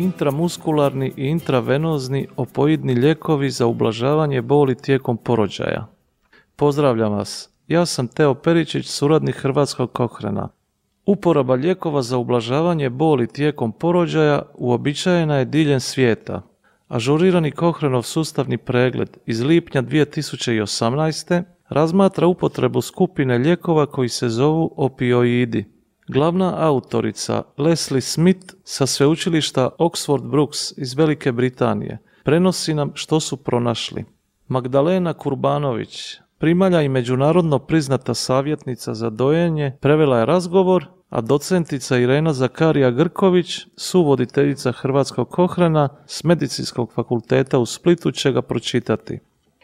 intramuskularni i intravenozni opoidni lijekovi za ublažavanje boli tijekom porođaja. Pozdravljam vas, ja sam Teo Peričić, suradnik Hrvatskog Kohrena. Uporaba lijekova za ublažavanje boli tijekom porođaja uobičajena je diljem svijeta. Ažurirani Kohrenov sustavni pregled iz lipnja 2018. razmatra upotrebu skupine lijekova koji se zovu opioidi. Glavna autorica Leslie Smith sa sveučilišta Oxford Brooks iz Velike Britanije prenosi nam što su pronašli. Magdalena Kurbanović, primalja i međunarodno priznata savjetnica za dojenje, prevela je razgovor, a docentica Irena Zakarija Grković, suvoditeljica Hrvatskog kohrana s Medicinskog fakulteta u Splitu će ga pročitati.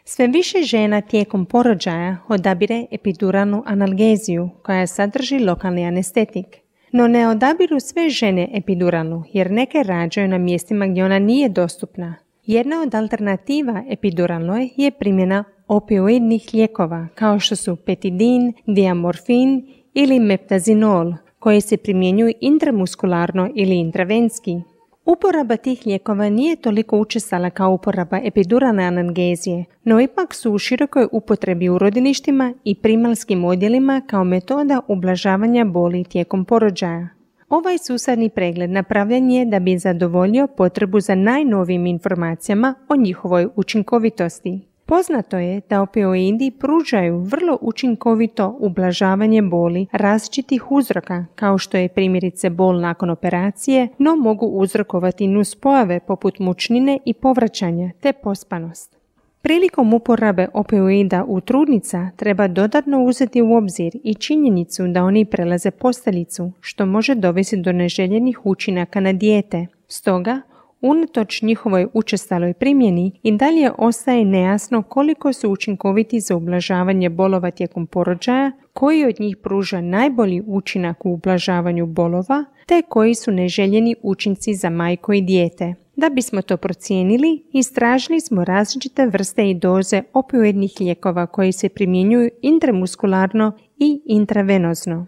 Sve više žena tijekom porođaja odabire epiduralnu analgeziju koja sadrži lokalni anestetik. No ne odabiru sve žene epiduralnu jer neke rađaju na mjestima gdje ona nije dostupna. Jedna od alternativa epiduralnoj je primjena opioidnih lijekova kao što su petidin, diamorfin ili meptazinol koji se primjenjuju intramuskularno ili intravenski. Uporaba tih lijekova nije toliko učestala kao uporaba epiduralne analgezije, no ipak su u širokoj upotrebi u rodilištima i primalskim odjelima kao metoda ublažavanja boli tijekom porođaja. Ovaj susadni pregled napravljen je da bi zadovoljio potrebu za najnovijim informacijama o njihovoj učinkovitosti. Poznato je da opioidi pružaju vrlo učinkovito ublažavanje boli različitih uzroka, kao što je primjerice bol nakon operacije, no mogu uzrokovati nuspojave poput mučnine i povraćanja te pospanost. Prilikom uporabe opioida u trudnica treba dodatno uzeti u obzir i činjenicu da oni prelaze posteljicu, što može dovesti do neželjenih učinaka na dijete. Stoga, Unatoč njihovoj učestaloj primjeni i dalje ostaje nejasno koliko su učinkoviti za ublažavanje bolova tijekom porođaja, koji od njih pruža najbolji učinak u ublažavanju bolova, te koji su neželjeni učinci za majko i dijete. Da bismo to procijenili, istražili smo različite vrste i doze opioidnih lijekova koji se primjenjuju intramuskularno i intravenozno.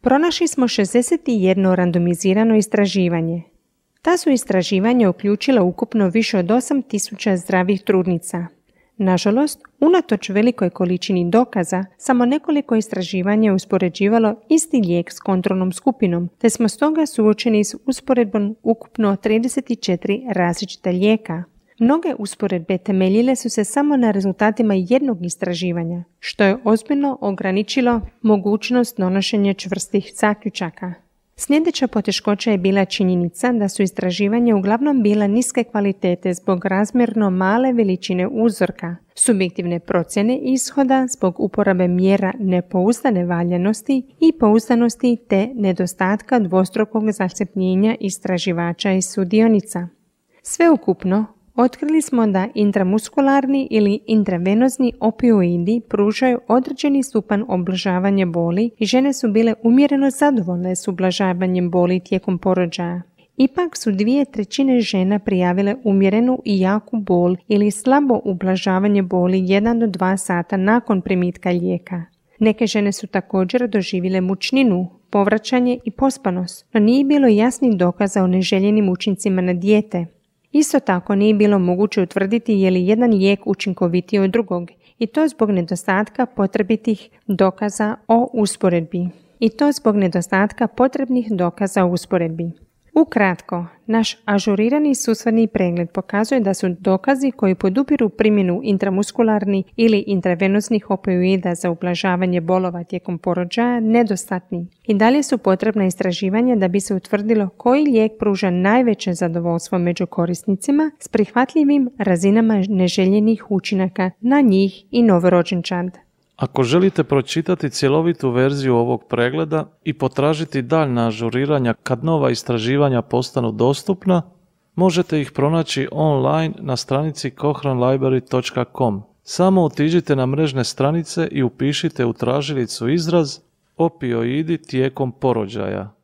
Pronašli smo 61 randomizirano istraživanje, ta su istraživanja uključila ukupno više od 8000 zdravih trudnica. Nažalost, unatoč velikoj količini dokaza, samo nekoliko istraživanja je uspoređivalo isti lijek s kontrolnom skupinom, te smo stoga suočeni s usporedbom ukupno 34 različita lijeka. Mnoge usporedbe temeljile su se samo na rezultatima jednog istraživanja, što je ozbiljno ograničilo mogućnost donošenja čvrstih zaključaka. Sljedeća poteškoća je bila činjenica da su istraživanja uglavnom bila niske kvalitete zbog razmjerno male veličine uzorka, subjektivne procjene ishoda zbog uporabe mjera nepouzdane valjanosti i pouzdanosti te nedostatka dvostrukog zacepljenja istraživača i sudionica. Sveukupno, Otkrili smo da intramuskularni ili intravenozni opioidi pružaju određeni stupan oblažavanja boli i žene su bile umjereno zadovoljne s ublažavanjem boli tijekom porođaja. Ipak su dvije trećine žena prijavile umjerenu i jaku bol ili slabo ublažavanje boli 1 do 2 sata nakon primitka lijeka. Neke žene su također doživjele mučninu, povraćanje i pospanost, no nije bilo jasnih dokaza o neželjenim učincima na dijete. Isto tako nije bilo moguće utvrditi je li jedan lijek učinkovitiji od drugog i to zbog nedostatka potrebitih dokaza o usporedbi. I to zbog nedostatka potrebnih dokaza o usporedbi. Ukratko, naš ažurirani susvedni pregled pokazuje da su dokazi koji podupiru primjenu intramuskularnih ili intravenoznih opioida za ublažavanje bolova tijekom porođaja nedostatni. I dalje su potrebna istraživanja da bi se utvrdilo koji lijek pruža najveće zadovoljstvo među korisnicima s prihvatljivim razinama neželjenih učinaka na njih i novorođenčad. Ako želite pročitati cjelovitu verziju ovog pregleda i potražiti daljna ažuriranja kad nova istraživanja postanu dostupna, možete ih pronaći online na stranici cochranlibrary.com. Samo otiđite na mrežne stranice i upišite u tražilicu izraz opioidi tijekom porođaja